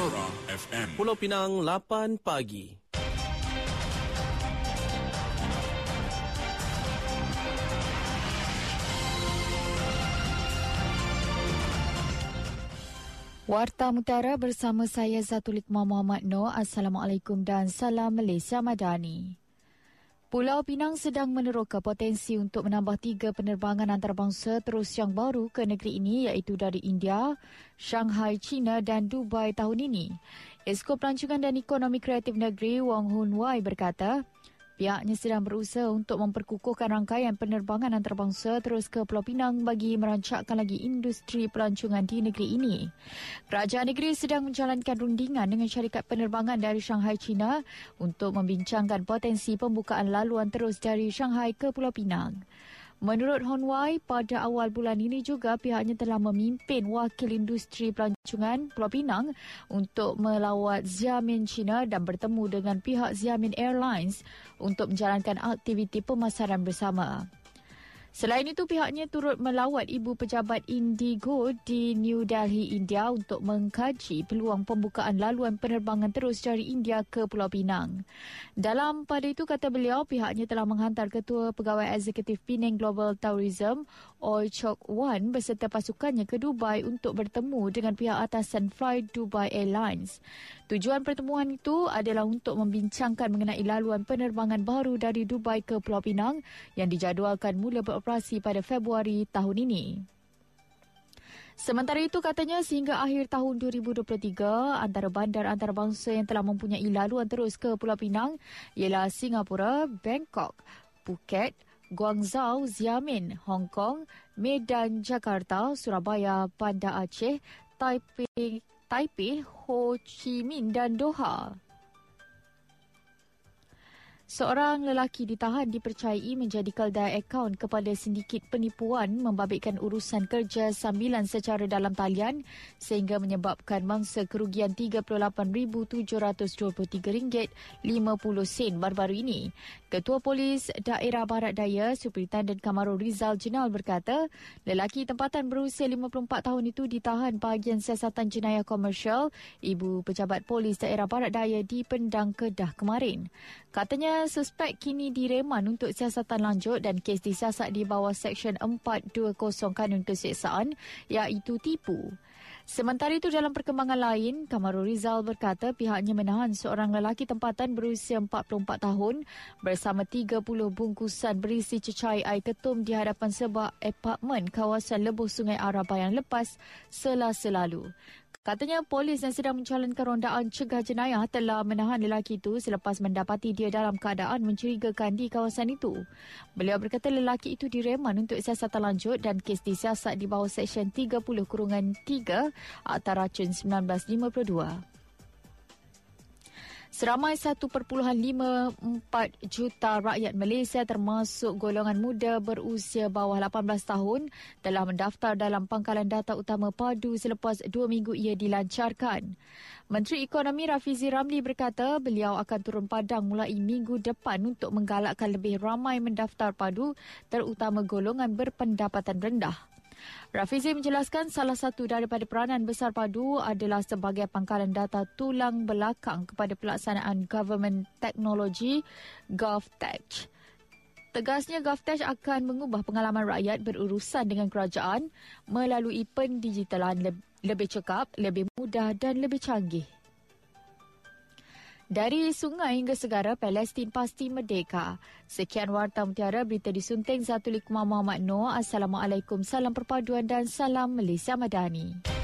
Era FM. Pulau Pinang 8 pagi. Warta Mutara bersama saya Zatulik Muhammad Noor. Assalamualaikum dan salam Malaysia Madani. Pulau Pinang sedang meneroka potensi untuk menambah tiga penerbangan antarabangsa terus yang baru ke negeri ini iaitu dari India, Shanghai, China dan Dubai tahun ini. Esko Pelancongan dan Ekonomi Kreatif Negeri Wong Hun Wai berkata, Pihaknya sedang berusaha untuk memperkukuhkan rangkaian penerbangan antarabangsa terus ke Pulau Pinang bagi merancakkan lagi industri pelancongan di negeri ini. Kerajaan negeri sedang menjalankan rundingan dengan syarikat penerbangan dari Shanghai, China untuk membincangkan potensi pembukaan laluan terus dari Shanghai ke Pulau Pinang. Menurut Hon Wai, pada awal bulan ini juga pihaknya telah memimpin wakil industri pelancongan Pulau Pinang untuk melawat Xiamen China dan bertemu dengan pihak Xiamen Airlines untuk menjalankan aktiviti pemasaran bersama. Selain itu, pihaknya turut melawat ibu pejabat Indigo di New Delhi, India untuk mengkaji peluang pembukaan laluan penerbangan terus dari India ke Pulau Pinang. Dalam pada itu, kata beliau, pihaknya telah menghantar Ketua Pegawai Eksekutif Penang Global Tourism, Oi Chok Wan beserta pasukannya ke Dubai untuk bertemu dengan pihak atasan Fly Dubai Airlines. Tujuan pertemuan itu adalah untuk membincangkan mengenai laluan penerbangan baru dari Dubai ke Pulau Pinang yang dijadualkan mula ber beroperasi pada Februari tahun ini. Sementara itu katanya sehingga akhir tahun 2023 antara bandar antarabangsa yang telah mempunyai laluan terus ke Pulau Pinang ialah Singapura, Bangkok, Phuket, Guangzhou, Xiamen, Hong Kong, Medan, Jakarta, Surabaya, Bandar Aceh, Taipei, Taipei, Ho Chi Minh dan Doha. Seorang lelaki ditahan dipercayai menjadi keldai akaun kepada sindiket penipuan membabitkan urusan kerja sambilan secara dalam talian sehingga menyebabkan mangsa kerugian RM38,723.50 baru-baru ini. Ketua Polis Daerah Barat Daya, Superintendent Kamarul Rizal Jenal berkata, lelaki tempatan berusia 54 tahun itu ditahan bahagian siasatan jenayah komersial Ibu Pejabat Polis Daerah Barat Daya di Pendang Kedah kemarin. Katanya suspek kini direman untuk siasatan lanjut dan kes disiasat di bawah Seksyen 420 Kanun Keseksaan iaitu tipu. Sementara itu dalam perkembangan lain, Kamarul Rizal berkata pihaknya menahan seorang lelaki tempatan berusia 44 tahun bersama 30 bungkusan berisi cecair air ketum di hadapan sebuah apartmen kawasan Lebuh Sungai Araba yang lepas selasa lalu. Katanya polis yang sedang menjalankan rondaan cegah jenayah telah menahan lelaki itu selepas mendapati dia dalam keadaan mencurigakan di kawasan itu. Beliau berkata lelaki itu direman untuk siasatan lanjut dan kes disiasat di bawah Seksyen 30 kurungan 3 Akta Racun 1952. Seramai 1.54 juta rakyat Malaysia termasuk golongan muda berusia bawah 18 tahun telah mendaftar dalam pangkalan data utama padu selepas dua minggu ia dilancarkan. Menteri Ekonomi Rafizi Ramli berkata beliau akan turun padang mulai minggu depan untuk menggalakkan lebih ramai mendaftar padu terutama golongan berpendapatan rendah. Rafizi menjelaskan salah satu daripada peranan besar padu adalah sebagai pangkalan data tulang belakang kepada pelaksanaan government technology GovTech. Tegasnya GovTech akan mengubah pengalaman rakyat berurusan dengan kerajaan melalui pendigitalan lebih cekap, lebih mudah dan lebih canggih. Dari sungai hingga segara, Palestin pasti merdeka. Sekian Warta Mutiara, berita disunting Zatulik Muhammad Noor. Assalamualaikum, salam perpaduan dan salam Malaysia Madani.